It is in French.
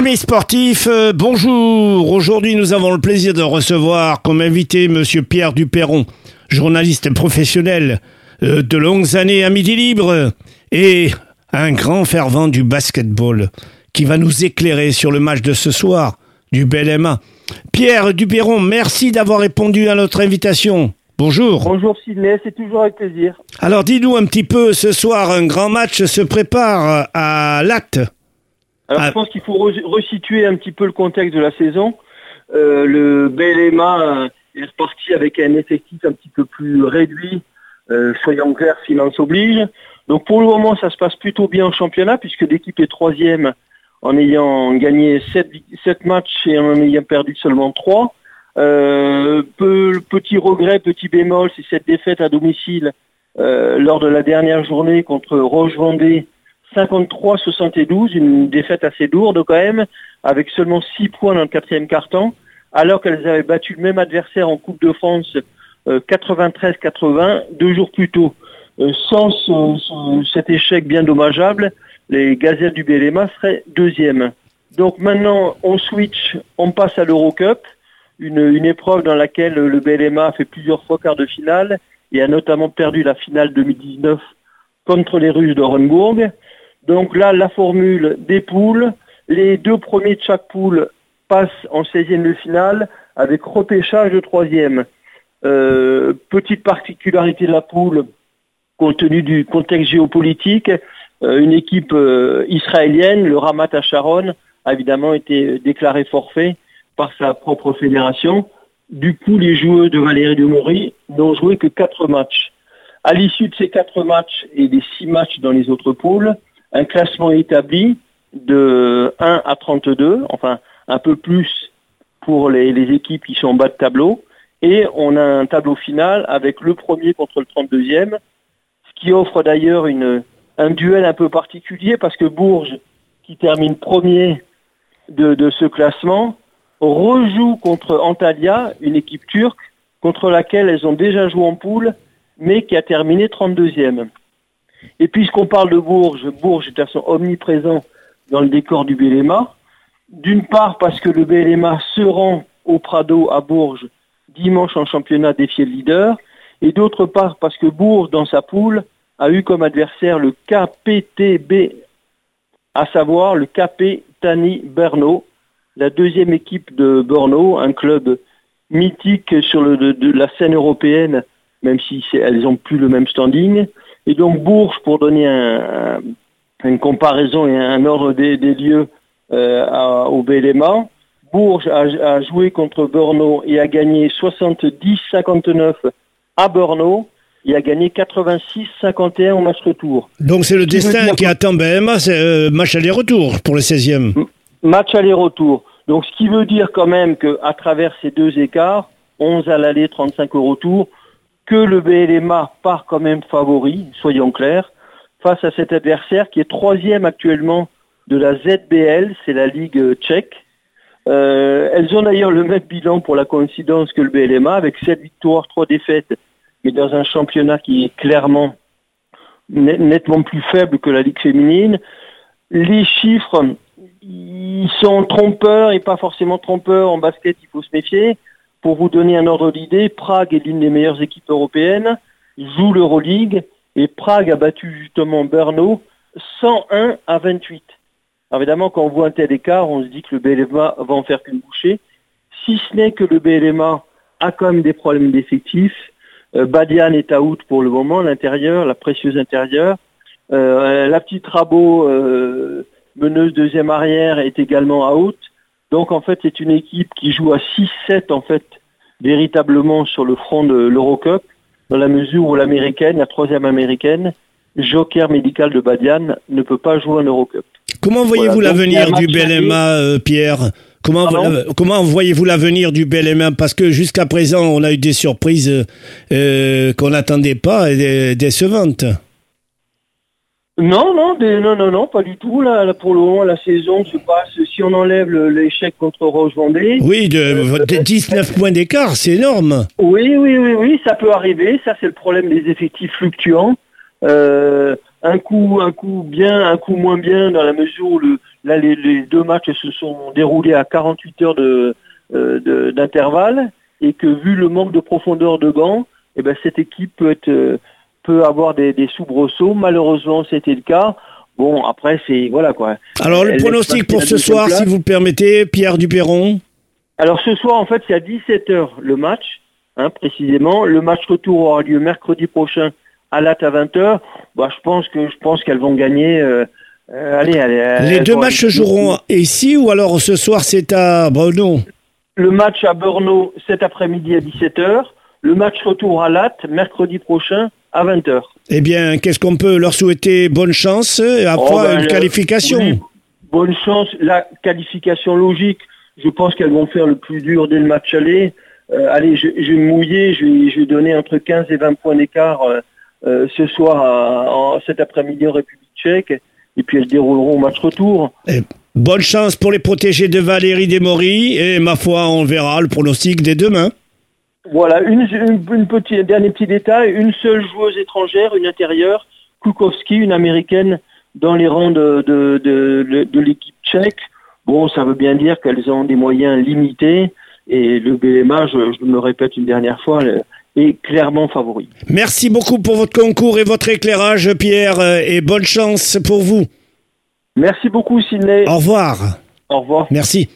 Amis sportifs, euh, bonjour. Aujourd'hui, nous avons le plaisir de recevoir comme invité Monsieur Pierre Duperron, journaliste professionnel euh, de longues années à Midi Libre et un grand fervent du basketball qui va nous éclairer sur le match de ce soir du BLMA. Pierre Duperron, merci d'avoir répondu à notre invitation. Bonjour. Bonjour Sidney, c'est toujours avec plaisir. Alors dis-nous un petit peu, ce soir, un grand match se prépare à l'acte. Alors Ah. je pense qu'il faut re- resituer un petit peu le contexte de la saison. Euh, le BLMA euh, est reparti avec un effectif un petit peu plus réduit, euh, soyons clairs, finance oblige. Donc pour le moment, ça se passe plutôt bien au championnat puisque l'équipe est troisième en ayant gagné sept, sept matchs et en ayant perdu seulement trois. Euh, peu, petit regret, petit bémol, c'est cette défaite à domicile euh, lors de la dernière journée contre Roche Vendée 53-72, une défaite assez lourde quand même, avec seulement 6 points dans le quatrième carton, alors qu'elles avaient battu le même adversaire en Coupe de France euh, 93-80 deux jours plus tôt. Euh, sans ce- ce- cet échec bien dommageable, les Gazettes du BLMA seraient deuxième. Donc maintenant, on switch, on passe à l'Eurocup, une, une épreuve dans laquelle le BLMA a fait plusieurs fois quart de finale et a notamment perdu la finale 2019 contre les Russes d'Orenburg. Donc là, la formule des poules, les deux premiers de chaque poule passent en 16e de finale avec repêchage de troisième. Euh, petite particularité de la poule, compte tenu du contexte géopolitique, euh, une équipe euh, israélienne, le Ramat Sharon, a évidemment été déclaré forfait par sa propre fédération. Du coup, les joueurs de Valérie de Maury n'ont joué que quatre matchs. À l'issue de ces quatre matchs et des six matchs dans les autres poules, un classement établi de 1 à 32, enfin un peu plus pour les, équipes qui sont en bas de tableau. Et on a un tableau final avec le premier contre le 32e, ce qui offre d'ailleurs un duel un peu particulier parce que Bourges, qui termine premier de ce classement, rejoue contre Antalya, une équipe turque, contre laquelle elles ont déjà joué en poule, mais qui a terminé 32e. Et puisqu'on parle de Bourges, Bourges est de façon omniprésent dans le décor du BLMA. D'une part parce que le BLMA se rend au Prado à Bourges dimanche en championnat défier le leader, et d'autre part parce que Bourges, dans sa poule, a eu comme adversaire le KPTB, à savoir le KP Tani Berno, la deuxième équipe de Borno, un club mythique sur la scène européenne, même si elles n'ont plus le même standing. Et donc Bourges, pour donner un- un- une comparaison et un ordre des, des lieux euh, à- au BLMA, Bourges a, a joué contre Borno et a gagné 70-59 à Borno et a gagné 86-51 au match retour. Donc c'est le qui destin dire qui attend BMA, c'est euh, match aller-retour pour le 16e. Match aller-retour. Donc ce qui veut dire quand même qu'à travers ces deux écarts, 11 à l'aller, 35 au retour, que le BLMA part quand même favori, soyons clairs, face à cet adversaire qui est troisième actuellement de la ZBL, c'est la Ligue tchèque. Euh, elles ont d'ailleurs le même bilan pour la coïncidence que le BLMA, avec 7 victoires, 3 défaites, mais dans un championnat qui est clairement net- nettement plus faible que la Ligue féminine. Les chiffres, ils sont trompeurs et pas forcément trompeurs. En basket, il faut se méfier. Pour vous donner un ordre d'idée, Prague est l'une des meilleures équipes européennes, joue l'Euroleague, et Prague a battu justement Brno 101 à 28. Alors évidemment, quand on voit un tel écart, on se dit que le BLMA va en faire qu'une bouchée. Si ce n'est que le BLMA a quand même des problèmes d'effectifs. Euh, Badian est out pour le moment, l'intérieur, la précieuse intérieure. Euh, la petite Rabot, euh, meneuse deuxième arrière, est également out. Donc en fait, c'est une équipe qui joue à 6-7 en fait, véritablement sur le front de l'Eurocup, dans la mesure où l'américaine, la troisième américaine, joker médical de Badian, ne peut pas jouer en Eurocup. Comment voyez-vous Voilà, l'avenir du. BLMA, euh, Pierre? Comment, Pardon? euh, comment voyez-vous l'avenir du BLMA Parce que jusqu'à présent, on a eu des surprises euh, qu'on n'attendait pas et dé- décevantes. Non, non, des- non, non, non, pas du tout. Là, là, pour le moment, la saison se passe, si on enlève l'échec contre Roche Vendée, Oui, de, de 19 points d'écart, c'est énorme. Oui, oui, oui, oui, ça peut arriver. Ça, c'est le problème des effectifs fluctuants. Euh, un coup, un coup bien, un coup moins bien, dans la mesure où le, là, les, deux matchs se sont déroulés à 48 heures de, euh, d'intervalle et que vu le manque de profondeur de gants, eh ben, cette équipe peut, être, peut avoir des, des soubresauts. Malheureusement, c'était le cas. Bon, après, c'est voilà quoi. Alors, le pronostic pour ce soir, si vous le permettez, Pierre Duperron Alors, ce soir, en fait, c'est à 17h le match, hein, précisément. Le match retour aura lieu mercredi prochain à LAT à 20h. Bah, je pense que je pense qu'elles vont gagner. Euh, euh, allez, allez, Les deux matchs se joueront ici ou alors ce soir c'est à Brno Le match à Brno cet après-midi à 17h. Le match retour à LAT mercredi prochain à 20h. Eh bien, qu'est-ce qu'on peut leur souhaiter? Bonne chance et après oh, ben, une qualification. bonne chance. La qualification logique, je pense qu'elles vont faire le plus dur dès le match aller. Euh, allez, je, je, vais me mouiller, je vais, je vais donner entre 15 et 20 points d'écart euh, ce soir, en, cet après-midi en République tchèque, et puis elles dérouleront au match retour. bonne chance pour les protégés de Valérie Desmory, et ma foi, on verra le pronostic des demain. Voilà, une, une, petite, dernier petit détail, une seule joueuse étrangère, une intérieure, Kukowski, une américaine, dans les rangs de, de, de, de l'équipe tchèque. Bon, ça veut bien dire qu'elles ont des moyens limités, et le BMA, je, je me répète une dernière fois, est clairement favori. Merci beaucoup pour votre concours et votre éclairage, Pierre, et bonne chance pour vous. Merci beaucoup, Sidney. Au revoir. Au revoir. Merci.